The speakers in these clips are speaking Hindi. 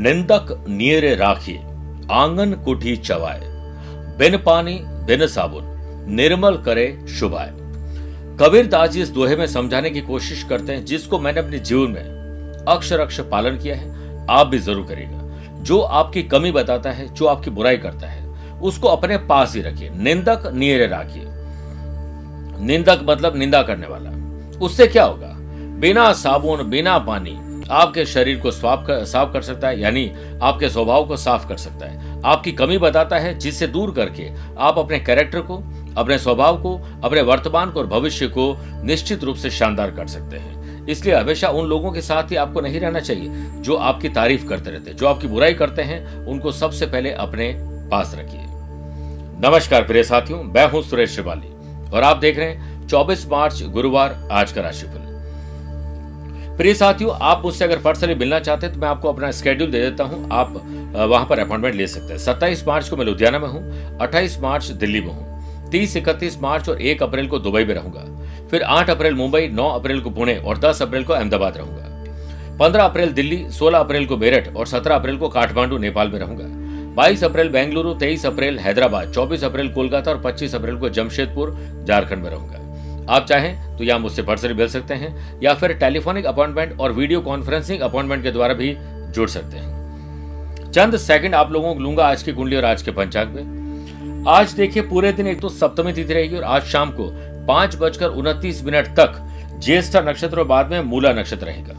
निंदक नियरे राखिए आँगन कुठी चवाए बिन पानी, बिन साबुन, निर्मल करे शुभाए। कबीर दास जी इस दोहे में समझाने की कोशिश करते हैं, जिसको मैंने अपने जीवन में अक्षर अक्षर पालन किया है, आप भी ज़रूर करेगा जो आपकी कमी बताता है, जो आपकी बुराई करता है, उसको अपने पास ही रखिए। निंदक नियरे राखिए निंदक मतलब निंदा करने वाला। उससे क्या होगा? बिना साबुन, बिना पानी आपके शरीर को साफ़ कर, साफ़ कर सकता है यानी आपके स्वभाव को साफ़ कर सकता है। आपकी कमी बताता है जिससे दूर करके आप अपने कैरेक्टर को अपने स्वभाव को अपने वर्तमान को और भविष्य को निश्चित रूप से शानदार कर सकते हैं। इसलिए हमेशा उन लोगों के साथ ही आपको नहीं रहना चाहिए जो आपकी तारीफ़ करते रहते हैं जो आपकी बुराई करते हैं उनको सबसे पहले अपने पास रखिए। नमस्कार प्रिय साथियों मैं हूँ सुरेश श्रिवाली और आप देख रहे हैं 24 मार्च गुरुवार आज का राशिफल। प्रिय साथियों, आप मुझसे अगर पर्सनली मिलना चाहते हैं तो मैं आपको अपना स्केड्यूल दे देता हूँ। आप वहाँ पर अपॉइंटमेंट ले सकते हैं। सत्ताईस मार्च को मैं लुधियाना में हूँ, अट्ठाईस मार्च दिल्ली में हूँ, तीस, इकतीस मार्च और एक अप्रैल को दुबई में रहूँगा, फिर आठ अप्रैल मुंबई, नौ अप्रैल को पुणे और दस अप्रैल को अहमदाबाद रहूँगा, पंद्रह अप्रैल दिल्ली, सोलह अप्रैल को मेरठ और सत्रह अप्रैल को काठमांडू, नेपाल में रहूँगा, बाईस अप्रैल बेंगलुरु, तेईस अप्रैल हैदराबाद, चौबीस अप्रैल कोलकाता और पच्चीस अप्रैल को जमशेदपुर, झारखंड में रहूँगा। आप चाहें तो यहाँ मुझसे पर्सनली मिल सकते हैं, या फिर टेलीफोनिक अपॉइंटमेंट और वीडियो कॉन्फ्रेंसिंग अपॉइंटमेंट के द्वारा भी जुड़ सकते हैं। चंद सेकंड आप लोगों को लूँगा आज की कुंडली और आज के पंचांग में। आज देखिए, पूरे दिन एक तो सप्तमी तिथि रहेगी और आज शाम को पाँच बजकर उनतीस मिनट तक ज्येष्ठा नक्षत्र और बाद में मूला नक्षत्र रहेगा।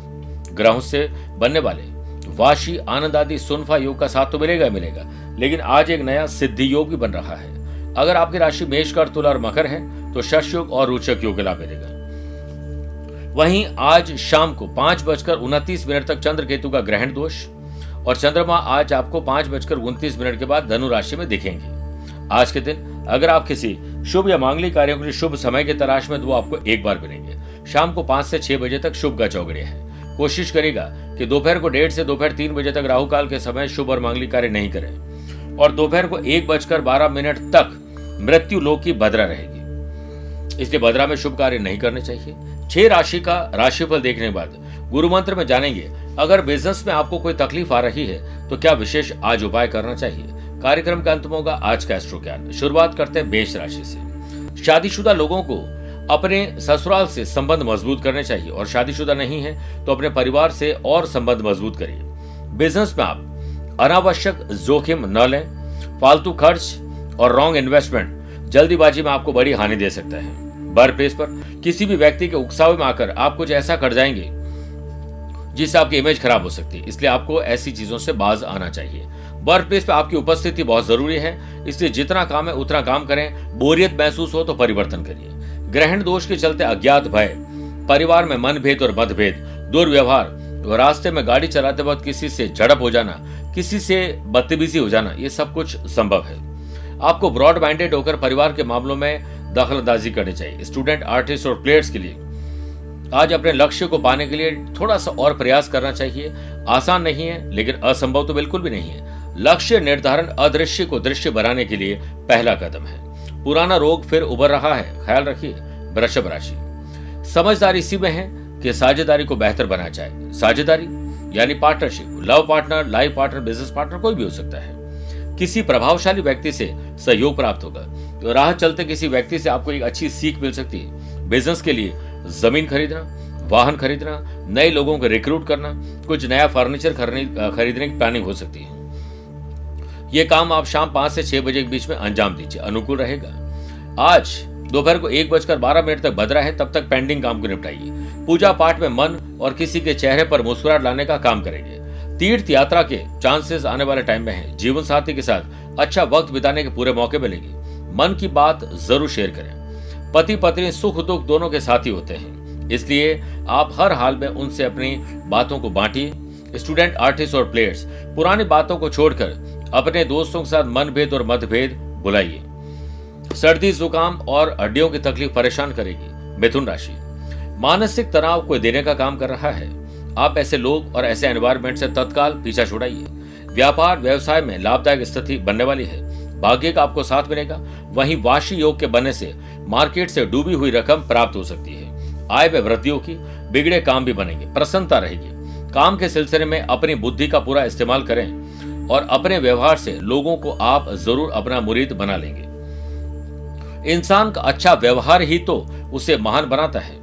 ग्रहों से बनने वाले वाशी, आनंद आदि सुनफा योग का साथ तो मिलेगा मिलेगा, लेकिन आज एक नया सिद्धि योग भी बन रहा है। अगर आपकी राशि मेष कर तुला और मकर है तो शश और रोचक योग लाभ मिलेगा। वहीं आज शाम को पाँच बजकर उनतीस मिनट तक चंद्र केतु का ग्रहण दोष और चंद्रमा आज आपको पाँच बजकर उनतीस मिनट के बाद धनु राशि में दिखेंगे। आज के दिन अगर आप किसी शुभ या मांगलिक कार्यों के लिए शुभ समय की तलाश में तो वो आपको एक बार मिलेंगे। शाम को पाँच से छह बजे तक शुभ का चौगड़िया है। कोशिश करेगा कि दोपहर को डेढ़ से दोपहर तीन बजे तक राहु काल के समय शुभ और मांगलिक कार्य नहीं करें। और दोपहर को एक बजकर बारह मिनट तक मृत्यु लोक की भद्रा रहेगी। इसलिए भद्रा में शुभ कार्य नहीं करने चाहिए। छह राशि का राशिफल देखने के बाद गुरु मंत्र में जानेंगे, अगर बिज़नेस में आपको कोई तकलीफ़ आ रही है तो क्या विशेष आज उपाय करना चाहिए? कार्यक्रम का अंत में होगा आज का एस्ट्रो ज्ञान शुरुआत करते हैं मेष राशि से। शादीशुदा लोगों को अपने ससुराल से संबंध मज़बूत करने चाहिए। और शादीशुदा नहीं है तो अपने परिवार से और संबंध मज़बूत करिए। बिज़नेस में आप अनावश्यक जोखिम न लें, फालतू खर्च और रॉन्ग इन्वेस्टमेंट जल्दीबाजी में आपको बड़ी हानि दे सकता है। वर्क प्लेस पर, किसी भी व्यक्ति के उकसावे में आकर आप कुछ ऐसा कर जाएँगे, जिससे आपकी इमेज खराब हो सकती है। इसलिए आपको ऐसी चीज़ों से बाज आना चाहिए। वर्क प्लेस पर आपकी उपस्थिति बहुत ज़रूरी है। इसलिए जितना काम है, उतना काम करें। बोरियत महसूस हो तो परिवर्तन करिए। ग्रहण दोष के चलते अज्ञात भय, परिवार में मनभेद और मतभेद, दुर्व्यवहार रास्ते में गाड़ी चलाते वक्त किसी से झड़प हो जाना, किसी से बदतमीजी हो जाना, ये सब कुछ संभव है। आपको ब्रॉड माइंडेड होकर परिवार के मामलों में दखल अंदाजी करनी चाहिए। स्टूडेंट आर्टिस्ट और प्लेयर्स के लिए। आज अपने लक्ष्य को पाने के लिए थोड़ा सा और प्रयास करना चाहिए। आसान नहीं है, लेकिन असंभव तो बिल्कुल भी नहीं है। लक्ष्य निर्धारण अदृश्य को दृश्य बनाने के लिए पहला कदम है। पुराना रोग फिर उभर रहा है। ख्याल रखिए, वृषभ राशि। समझदारी इसी में है कि साझेदारी को बेहतर बनाया जाए। साझेदारी, यानी partnership love partner life partner business partner कोई भी हो सकता है। किसी प्रभावशाली व्यक्ति से सहयोग प्राप्त होगा। तो राह चलते किसी व्यक्ति से आपको एक अच्छी सीख मिल सकती है। बिज़नेस के लिए ज़मीन खरीदना, वाहन खरीदना, नए लोगों को रिक्रूट करना, कुछ नया फर्नीचर खरीदने की प्लानिंग हो सकती है। ये काम आप शाम पाँच से छह बजे के बीच में अंजाम दीजिए, अनुकूल रहेगा। आज दोपहर को एक बजकर बारह मिनट तक बदरा है, तब तक पेंडिंग काम को निपटाइए। पूजा पाठ में मन और किसी के चेहरे पर मुस्कुराहट लाने का काम करेंगे। तीर्थ यात्रा के चांसेस आने वाले टाइम में है। जीवन साथी के साथ अच्छा वक्त बिताने के पूरे मौके मिलेंगे। मन की बात ज़रूर शेयर करें। पति पत्नी सुख दुख दोनों के साथी होते हैं। इसलिए आप हर हाल में उनसे अपनी बातों को बांटिए। स्टूडेंट, आर्टिस्ट और प्लेयर्स, पुरानी बातों को छोड़कर अपने दोस्तों के साथ मनभेद और मतभेद बुलाइए। सर्दी, जुकाम और हड्डियों की तकलीफ़ परेशान करेगी मिथुन राशि। मानसिक तनाव कोई देने का काम कर रहा है। आप ऐसे लोग और ऐसे एनवायरमेंट से तत्काल पीछा छुड़ाइए। व्यापार, व्यवसाय में लाभदायक स्थिति बनने वाली है। भाग्य का आपको साथ मिलेगा। वहीं वाशी योग के बनने से मार्केट से डूबी हुई रकम प्राप्त हो सकती है। आय में वृद्धि होगी बिगड़े काम भी बनेंगे, प्रसन्नता रहेगी। काम के सिलसिले में अपनी बुद्धि का पूरा इस्तेमाल करें और अपने व्यवहार से लोगों को आप ज़रूर अपना मुरीद बना लेंगे। इंसान का अच्छा व्यवहार ही तो उसे महान बनाता है।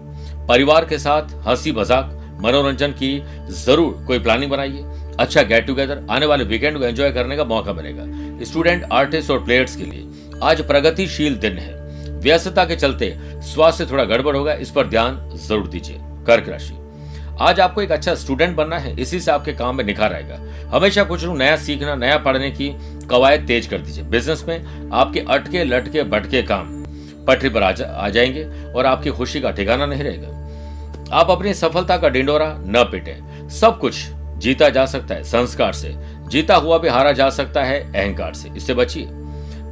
परिवार के साथ हँसी मज़ाक, मनोरंजन की ज़रूर कोई प्लानिंग बनाइए। अच्छा गेट टुगेदर, आने वाले वीकेंड को एंजॉय करने का मौका मिलेगा। स्टूडेंट आर्टिस्ट और प्लेयर्स के लिए आज प्रगतिशील दिन है। व्यस्तता के चलते स्वास्थ्य थोड़ा गड़बड़ होगा इस पर ध्यान ज़रूर दीजिए। कर्क राशि। आज आपको एक अच्छा स्टूडेंट बनना है इसी से आपके काम में निखार आएगा। हमेशा कुछ नया सीखना नया पढ़ने की कवायद तेज कर दीजिए। बिज़नेस में आपके अटके लटके भटके काम पटरी पर आ, जा, आ जाएँगे और आपकी खुशी का ठिकाना नहीं रहेगा। आप अपनी सफलता का डिंडोरा न पिटे। सब कुछ जीता जा सकता है संस्कार से। जीता हुआ भी हारा जा सकता है अहंकार से। इससे बचिए।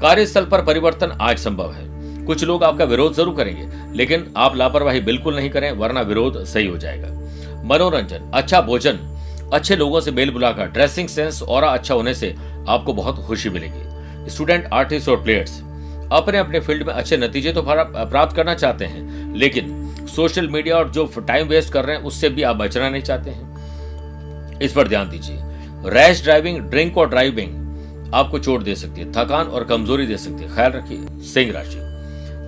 कार्यस्थल पर परिवर्तन आज संभव है। कुछ लोग आपका विरोध ज़रूर करेंगे, लेकिन आप लापरवाही बिल्कुल नहीं करें, वरना विरोध सही हो जाएगा। मनोरंजन अच्छा भोजन, अच्छे लोगों से मेल बुलाकर, ड्रेसिंग सेंस और अच्छा होने से आपको बहुत खुशी मिलेगी। स्टूडेंट, आर्टिस्ट और प्लेयर्स, अपने अपने फ़ील्ड में अच्छे नतीजे तो प्राप्त करना चाहते हैं, लेकिन सोशल मीडिया और जो टाइम वेस्ट कर रहे हैं, उससे भी आप बचना नहीं चाहते हैं। इस पर ध्यान दीजिए। रैश ड्राइविंग, ड्रिंक और ड्राइविंग आपको चोट दे सकती है, थकान और कमज़ोरी दे सकती है। ख्याल रखिए, सिंह राशि।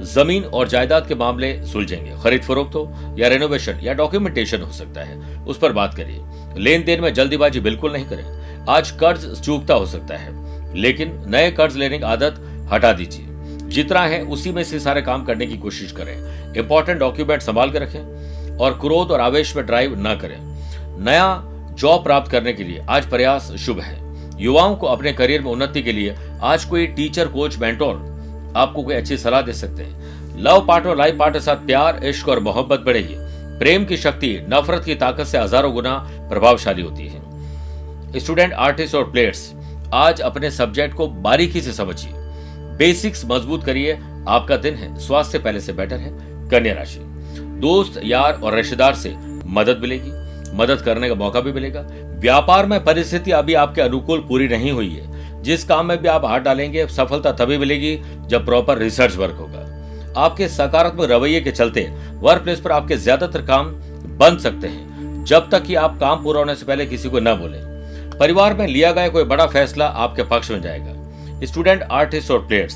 ज़मीन और जायदाद के मामले सुलझेंगे। खरीद फरोख्त हो या रेनोवेशन या डॉक्यूमेंटेशन हो सकता है, उस पर बात करिए। लेन देन में जल्दीबाजी बिल्कुल नहीं करें। आज कर्ज चूकता हो सकता है, लेकिन नए कर्ज लेने की आदत हटा दीजिए। जितना है, उसी में से सारे काम करने की कोशिश करें। इंपॉर्टेंट डॉक्यूमेंट संभाल कर रखें और क्रोध और आवेश में ड्राइव न करें। नया जॉब प्राप्त करने के लिए आज प्रयास शुभ है। युवाओं को अपने करियर में उन्नति के लिए आज कोई टीचर, कोच, मेंटोर आपको कोई अच्छी सलाह दे सकते हैं। लव पार्ट और लाइफ पार्ट के साथ प्यार, इश्क और मोहब्बत बढ़ेगी। प्रेम की शक्ति, नफरत की ताकत से हज़ारों गुना प्रभावशाली होती है। स्टूडेंट, आर्टिस्ट और प्लेयर्स, आज अपने सब्जेक्ट को बारीकी से समझिए। बेसिक्स मज़बूत करिए। आपका दिन है। स्वास्थ्य पहले से बेटर है। कन्या राशि। दोस्त, यार और रिश्तेदार से मदद मिलेगी। मदद करने का मौका भी मिलेगा। व्यापार में परिस्थिति अभी आपके अनुकूल पूरी नहीं हुई है। जिस काम में भी आप हाथ डालेंगे, सफलता तभी मिलेगी जब प्रॉपर रिसर्च वर्क होगा। आपके सकारात्मक रवैये के चलते वर्क प्लेस पर आपके ज़्यादातर काम बन सकते हैं। जब तक कि आप काम पूरा होने से पहले किसी को न बोले। परिवार में लिया गया कोई बड़ा फैसला आपके पक्ष में जाएगा। स्टूडेंट आर्टिस्ट और प्लेयर्स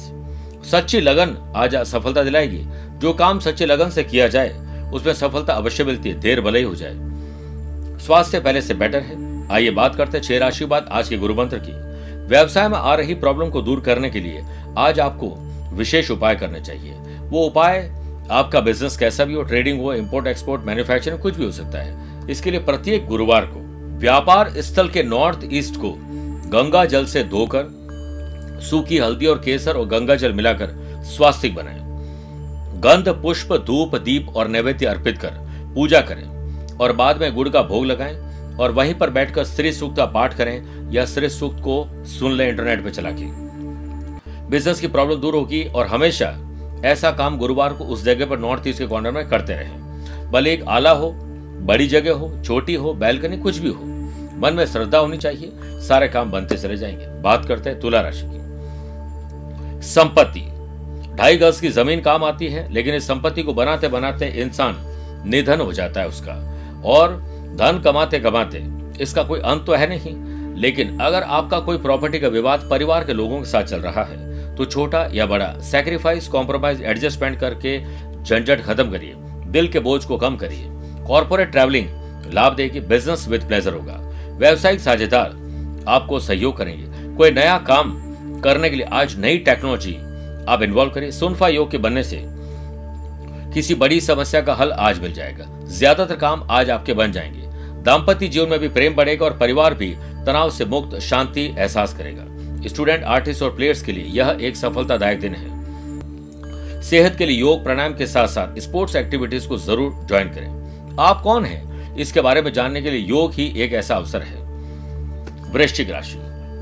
सच्ची लगन आज सफलता दिलाएगी। जो काम सच्ची लगन से किया जाए, उसमें सफलता अवश्य मिलती है, देर भले ही हो जाए। स्वास्थ्य पहले से बेटर है। आइए बात करते हैं छह राशि बात आज के गुरु मंत्र की। व्यवसाय में आ रही प्रॉब्लम को दूर करने के लिए आज आपको विशेष उपाय करने चाहिए। वो उपाय, आपका बिज़नेस कैसा भी हो ट्रेडिंग हो इंपोर्ट एक्सपोर्ट मैन्युफैक्चरिंग कुछ भी हो सकता है। इसके लिए प्रत्येक गुरुवार को व्यापार स्थल के नॉर्थ ईस्ट को गंगा जल से धोकर, सूखी हल्दी और केसर और गंगा जल मिलाकर स्वास्थ्य बनाए। गंध, पुष्प, धूप, दीप और नैवेद्य अर्पित कर पूजा करें। और बाद में गुड़ का भोग लगाएँ और वहीं पर बैठकर श्री सूक्त का पाठ करें या श्री सूक्त को सुन लें इंटरनेट पे चला के। बिज़नेस की प्रॉब्लम दूर होगी और हमेशा ऐसा काम गुरुवार को उस जगह पर नॉर्थ ईस्ट के कॉर्नर में करते रहे। भले एक आला हो, बड़ी जगह हो, छोटी हो बैलकनी कुछ भी हो, मन में श्रद्धा होनी चाहिए, सारे काम बनते चले जाएँगे। बात करते हैं तुला राशि की। संपत्ति। ढाई गज की ज़मीन काम आती है, लेकिन इस संपत्ति को बनाते बनाते इंसान निधन हो जाता है उसका। और धन कमाते कमाते, इसका कोई अंत तो है नहीं। लेकिन अगर आपका कोई प्रॉपर्टी का विवाद परिवार के लोगों के साथ चल रहा है तो छोटा या बड़ा सेक्रीफाइस कॉम्प्रोमाइज एडजस्टमेंट करके झंझट खत्म करिए, दिल के बोझ को कम करिए। कॉर्पोरेट ट्रैवलिंग लाभ देगी बिज़नेस विद प्लेजर होगा। व्यवसायिक साझेदार, आपको सहयोग करेंगे। कोई नया काम करने के लिए आज नई टेक्नोलॉजी आप इन्वॉल्व करिए। सुनफा योग के बनने से किसी बड़ी समस्या का हल आज मिल जाएगा। ज़्यादातर काम आज आपके बन जाएँगे। दाम्पत्य जीवन में भी प्रेम बढ़ेगा और परिवार भी तनाव से मुक्त, शांति एहसास करेगा। स्टूडेंट, आर्टिस्ट और प्लेयर्स के लिए यह एक सफलतादायक दिन है। सेहत के लिए योग, प्राणायाम के साथ साथ स्पोर्ट्स एक्टिविटीज़ को ज़रूर ज्वाइन करें। आप कौन हैं? इसके बारे में जानने के लिए योग ही एक ऐसा अवसर है। वृश्चिक राशि।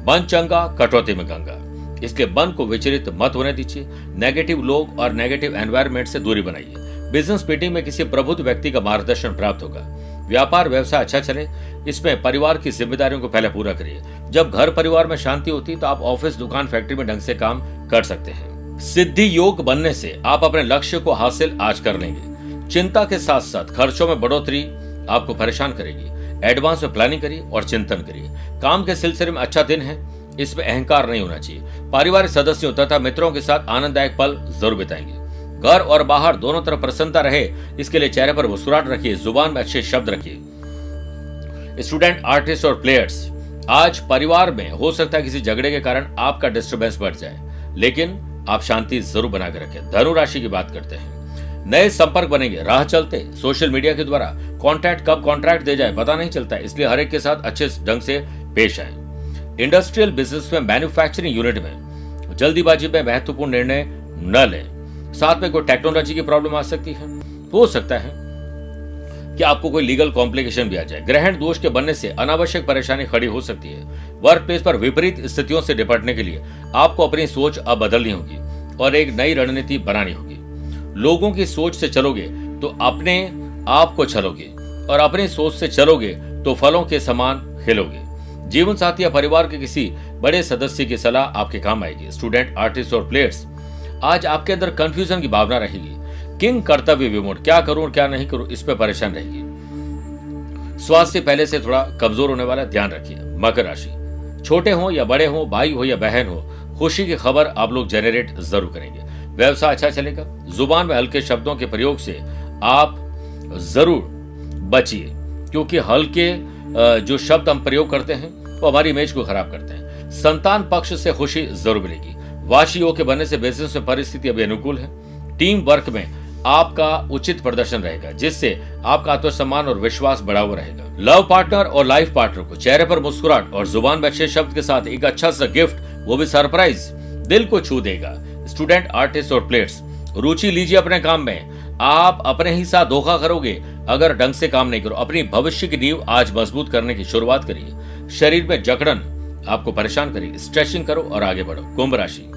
बन चंगा कटौती में गंगा। इसके मन को विचलित मत होने दीजिए। नेगेटिव लोग और नेगेटिव एनवायरमेंट से दूरी बनाइए। बिज़नेस मीटिंग में किसी प्रबुद्ध व्यक्ति का मार्गदर्शन प्राप्त होगा। व्यापार, व्यवसाय अच्छा चले, इसमें परिवार की जिम्मेदारियों को पहले पूरा करिए। जब घर परिवार में शांति होती तो आप ऑफ़िस, दुकान, फैक्ट्री में ढंग से काम कर सकते हैं। सिद्धि योग बनने से आप अपने लक्ष्य को हासिल आज कर लेंगे। चिंता के साथ साथ खर्चों में बढ़ोतरी आपको परेशान करेगी। एडवांस में प्लानिंग करिए और चिंतन करिए। काम के सिलसिले में अच्छा दिन है। इसमें अहंकार नहीं होना चाहिए। पारिवारिक सदस्यों तथा मित्रों के साथ आनंददायक पल ज़रूर बिताएँगे। घर और बाहर दोनों तरफ़ प्रसन्नता रहे, इसके लिए चेहरे पर मुस्कुराहट रखिए, ज़ुबान में अच्छे शब्द रखिए। स्टूडेंट, आर्टिस्ट और प्लेयर्स, आज परिवार में हो सकता है किसी झगड़े के कारण आपका डिस्टर्बेंस बढ़ जाए, लेकिन आप शांति ज़रूर बनाकर रखें। धनु राशि की बात करते हैं। नए संपर्क बनेंगे, राह चलते। सोशल मीडिया के द्वारा कॉन्ट्रैक्ट कब कॉन्ट्रैक्ट दे जाए, पता नहीं चलता। इसलिए हर एक के साथ अच्छे ढंग से पेश आए। इंडस्ट्रियल बिज़नेस में मैन्युफैक्चरिंग यूनिट में जल्दीबाजी में महत्वपूर्ण निर्णय न लें। साथ में कोई टेक्नोलॉजी की प्रॉब्लम आ सकती है। हो सकता है कि आपको कोई लीगल कॉम्प्लिकेशन भी आ जाए। ग्रहण दोष के बनने से अनावश्यक परेशानी खड़ी हो सकती है। वर्क प्लेस पर विपरीत स्थितियों से निपटने के लिए आपको अपनी सोच अब बदलनी होगी और एक नई रणनीति बनानी होगी। लोगों की सोच से चलोगे तो अपने आप को चलोगे और अपनी सोच से चलोगे तो फलों के समान खिलोगे। जीवन साथी या परिवार के किसी बड़े सदस्य की सलाह आपके काम आएगी। स्टूडेंट आर्टिस्ट और प्लेयर्स आज आपके अंदर कंफ्यूजन की भावना रहेगी। किंग कर्तव्य विमोट क्या करूँ और क्या नहीं करूँ, इस पर परेशान रहेगी स्वास्थ्य पहले से थोड़ा कमज़ोर होने वाला ध्यान रखिए। मकर राशि, छोटे हो या बड़े हो, भाई हो या बहन हो, खुशी की खबर आप लोग जनरेट ज़रूर करेंगे। व्यवसाय अच्छा चलेगा। ज़ुबान में हल्के शब्दों के प्रयोग से आप ज़रूर बचिए, क्योंकि हल्के जो शब्द हम प्रयोग करते हैं वो हमारी इमेज को खराब करते हैं। संतान पक्ष से खुशी ज़रूर मिलेगी। वाशियों के बनने से बिज़नेस में परिस्थिति अभी अनुकूल है। टीम वर्क में आपका उचित प्रदर्शन रहेगा, जिससे आपका आत्मसम्मान और विश्वास बढ़ा हुआ रहेगा। लव पार्टनर और लाइफ पार्टनर को चेहरे पर मुस्कुराहट और ज़ुबान में अच्छे शब्द के साथ एक अच्छा सा गिफ्ट वो भी सरप्राइज़ दिल को छू देगा। स्टूडेंट आर्टिस्ट और प्लेयर्स रुचि लीजिए अपने काम में। आप अपने ही साथ धोखा करोगे अगर ढंग से काम नहीं करो। अपनी भविष्य की नींव आज मज़बूत करने की शुरुआत करिए। शरीर में जकड़न आपको परेशान करिए स्ट्रेचिंग करो और आगे बढ़ो। कुंभ राशि।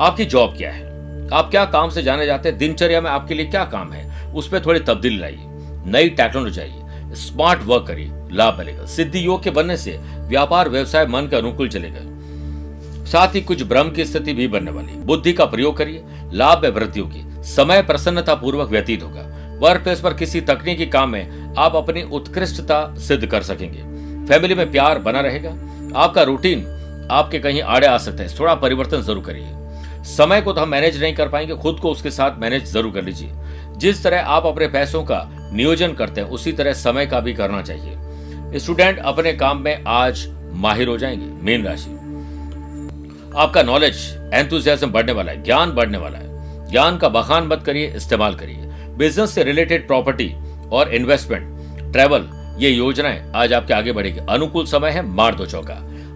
आपकी जॉब क्या है? आप क्या काम से जाने जाते हैं? दिनचर्या में आपके लिए क्या काम है? उस पर थोड़ी तब्दीली लाइए। नई टेक्नोलॉजी आइए स्मार्ट वर्क करिए। लाभ मिलेगा। सिद्धि योग के बनने से व्यापार, व्यवसाय मन के अनुकूल चलेगा। साथ ही कुछ भ्रम की स्थिति भी बनने वाली बुद्धि का प्रयोग करिए। लाभ में वृद्धि होगी। समय प्रसन्नता पूर्वक व्यतीत होगा। वर्क प्लेस पर किसी तकनीकी काम में आप अपनी उत्कृष्टता सिद्ध कर सकेंगे। फैमिली में प्यार बना रहेगा। आपका रूटीन आपके कहीं आड़े आ सकता है। थोड़ा परिवर्तन ज़रूर करिए। समय को तो हम मैनेज नहीं कर पाएँगे। खुद को उसके साथ मैनेज ज़रूर कर लीजिए। जिस तरह आप अपने पैसों का नियोजन करते हैं, उसी तरह समय का भी करना चाहिए। स्टूडेंट अपने काम में आज माहिर हो जाएँगे। मीन राशि। आपका नॉलेज एंथुजियाज्म बढ़ने वाला है। ज्ञान बढ़ने वाला है। ज्ञान का बखान मत करिए, इस्तेमाल करिए। बिज़नेस से रिलेटेड प्रॉपर्टी और इन्वेस्टमेंट ट्रेवल ये योजनाएँ आज आपके आगे बढ़ेगी। अनुकूल समय है, मार दो चौका।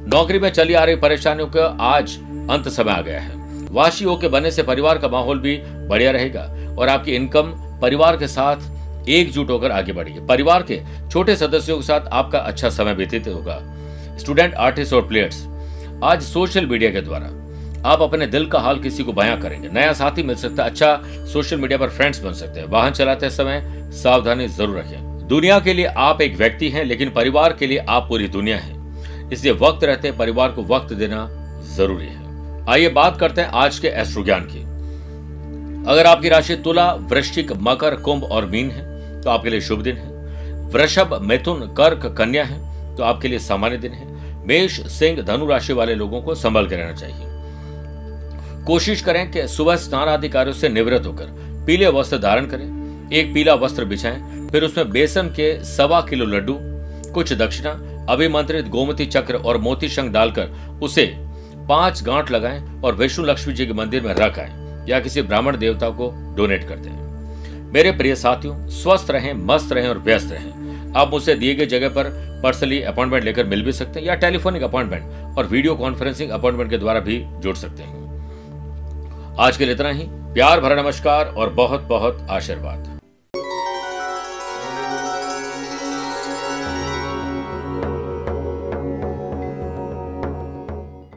नौकरी में चली आ रही परेशानियों का आज अंत समय आ गया है। वाशी के बनने से परिवार का माहौल भी बढ़िया रहेगा और आपकी इनकम परिवार के साथ एकजुट होकर आगे बढ़ेगी। परिवार के छोटे सदस्यों के साथ आपका अच्छा समय व्यतीत होगा। स्टूडेंट, आर्टिस्ट और प्लेयर्स, आज सोशल मीडिया के द्वारा आप अपने दिल का हाल किसी को बयां करेंगे। नया साथी मिल सकता है अच्छा सोशल मीडिया पर फ्रेंड्स बन सकते हैं। वाहन चलाते समय सावधानी ज़रूर रखें। दुनिया के लिए आप एक व्यक्ति हैं, लेकिन परिवार के लिए आप पूरी दुनिया है। इसलिए वक्त रहते परिवार को वक्त देना ज़रूरी है। आइए बात करते हैं आज के एस्ट्रो ज्ञान की। अगर आपकी राशि तुला, वृश्चिक, मकर, कुंभ और मीन है तो आपके लिए शुभ दिन है। वृषभ, मिथुन, कर्क, कन्या है तो आपके लिए सामान्य दिन है। मेष, सिंह, धनु राशि वाले लोगों को संभल के रहना चाहिए। कोशिश करें कि सुबह स्नान आदि कार्यों से निवृत्त होकर पीले वस्त्र धारण करें। एक पीला वस्त्र बिछाएँ फिर उसमें बेसन के सवा किलो लड्डू, कुछ दक्षिणा, अभिमंत्रित गोमती चक्र और मोती शंख डालकर उसे पाँच गांठ लगाएँ और विष्णु लक्ष्मी जी के मंदिर में रख आए या किसी ब्राह्मण देवता को डोनेट कर दें मेरे प्रिय साथियों, स्वस्थ रहें, मस्त रहें और व्यस्त रहें। आप मुझसे दिए गए जगह पर पर्सनली अपॉइंटमेंट लेकर मिल भी सकते हैं या टेलीफोनिक अपॉइंटमेंट और वीडियो कॉन्फ्रेंसिंग अपॉइंटमेंट के द्वारा भी जुड़ सकते हैं। आज के लिए इतना ही। प्यार भरा नमस्कार और बहुत बहुत आशीर्वाद।